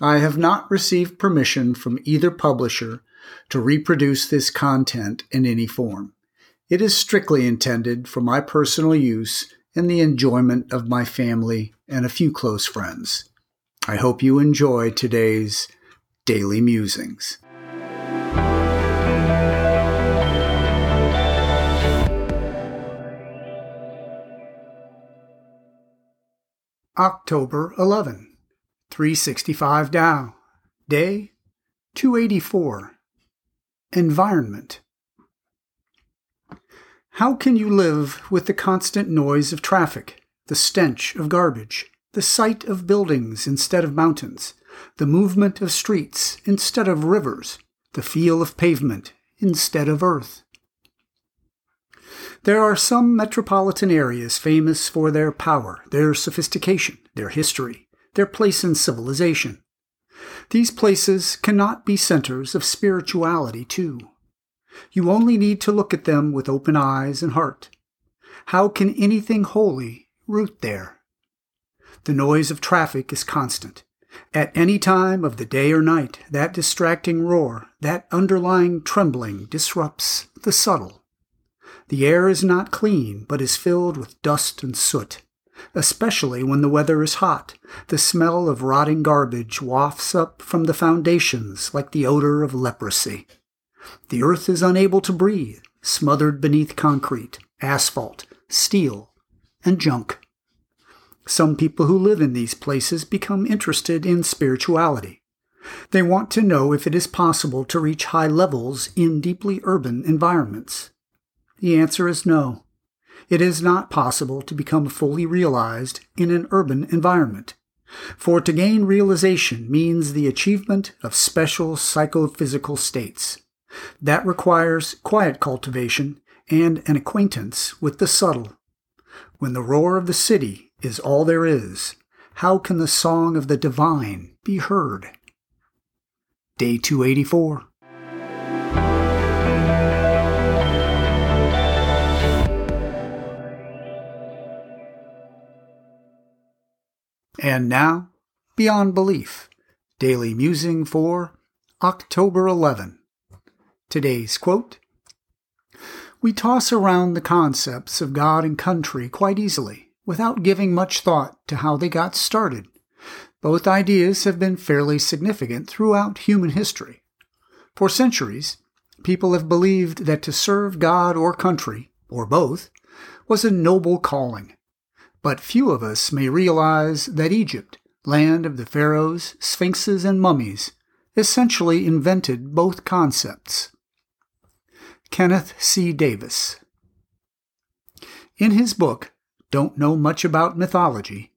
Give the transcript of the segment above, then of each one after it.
I have not received permission from either publisher to reproduce this content in any form. It is strictly intended for my personal use and the enjoyment of my family and a few close friends. I hope you enjoy today's Daily Musings. October 11, 365 Tao, Day 284. Environment. How can you live with the constant noise of traffic, the stench of garbage, the sight of buildings instead of mountains, the movement of streets instead of rivers, the feel of pavement instead of earth? There are some metropolitan areas famous for their power, their sophistication, their history, their place in civilization. These places cannot be centers of spirituality, too. You only need to look at them with open eyes and heart. How can anything holy root there? The noise of traffic is constant. At any time of the day or night, that distracting roar, that underlying trembling disrupts the subtle. The air is not clean, but is filled with dust and soot especially when the weather is hot. The smell of rotting garbage wafts up from the foundations like the odor of leprosy. The earth is unable to breathe, smothered beneath concrete, asphalt, steel, and junk. Some people who live in these places become interested in spirituality. They want to know if it is possible to reach high levels in deeply urban environments. The answer is no it is not possible to become fully realized in an urban environment. For to gain realization means the achievement of special psychophysical states. That requires quiet cultivation and an acquaintance with the subtle. When the roar of the city is all there is, how can the song of the divine be heard? Day 284. And now, Beyond Belief, Daily Musing for October 11. Today's quote We toss around the concepts of God and country quite easily, without giving much thought to how they got started. Both ideas have been fairly significant throughout human history. For centuries, people have believed that to serve God or country, or both, was a noble calling but few of us may realize that Egypt, land of the pharaohs, sphinxes, and mummies, essentially invented both concepts. Kenneth C. Davis. In his book, Don't Know Much About Mythology,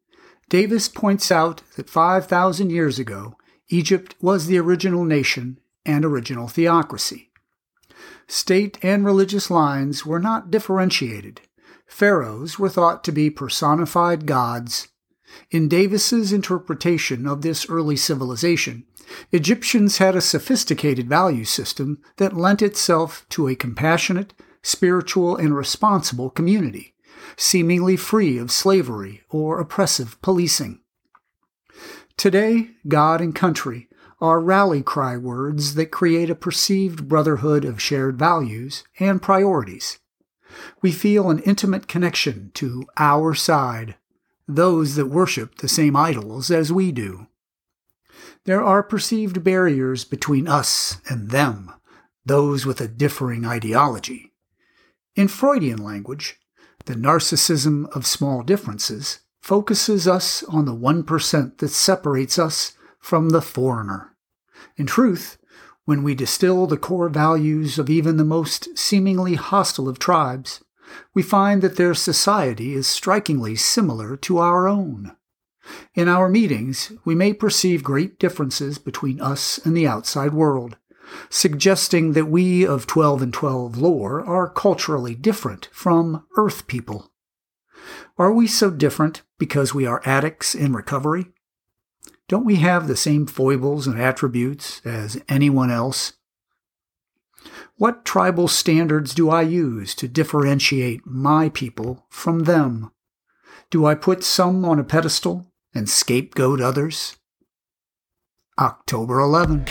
Davis points out that 5,000 years ago, Egypt was the original nation and original theocracy. State and religious lines were not differentiated. Pharaohs were thought to be personified gods. In Davis's interpretation of this early civilization, Egyptians had a sophisticated value system that lent itself to a compassionate, spiritual, and responsible community, seemingly free of slavery or oppressive policing. Today, God and country are rally cry words that create a perceived brotherhood of shared values and priorities. We feel an intimate connection to our side, those that worship the same idols as we do. There are perceived barriers between us and them, those with a differing ideology. In Freudian language, the narcissism of small differences focuses us on the 1% that separates us from the foreigner. In truth, when we distill the core values of even the most seemingly hostile of tribes, we find that their society is strikingly similar to our own. In our meetings, we may perceive great differences between us and the outside world, suggesting that we of 12 and 12 lore are culturally different from Earth people. Are we so different because we are addicts in recovery? Don't we have the same foibles and attributes as anyone else? What tribal standards do I use to differentiate my people from them? Do I put some on a pedestal and scapegoat others? October 11.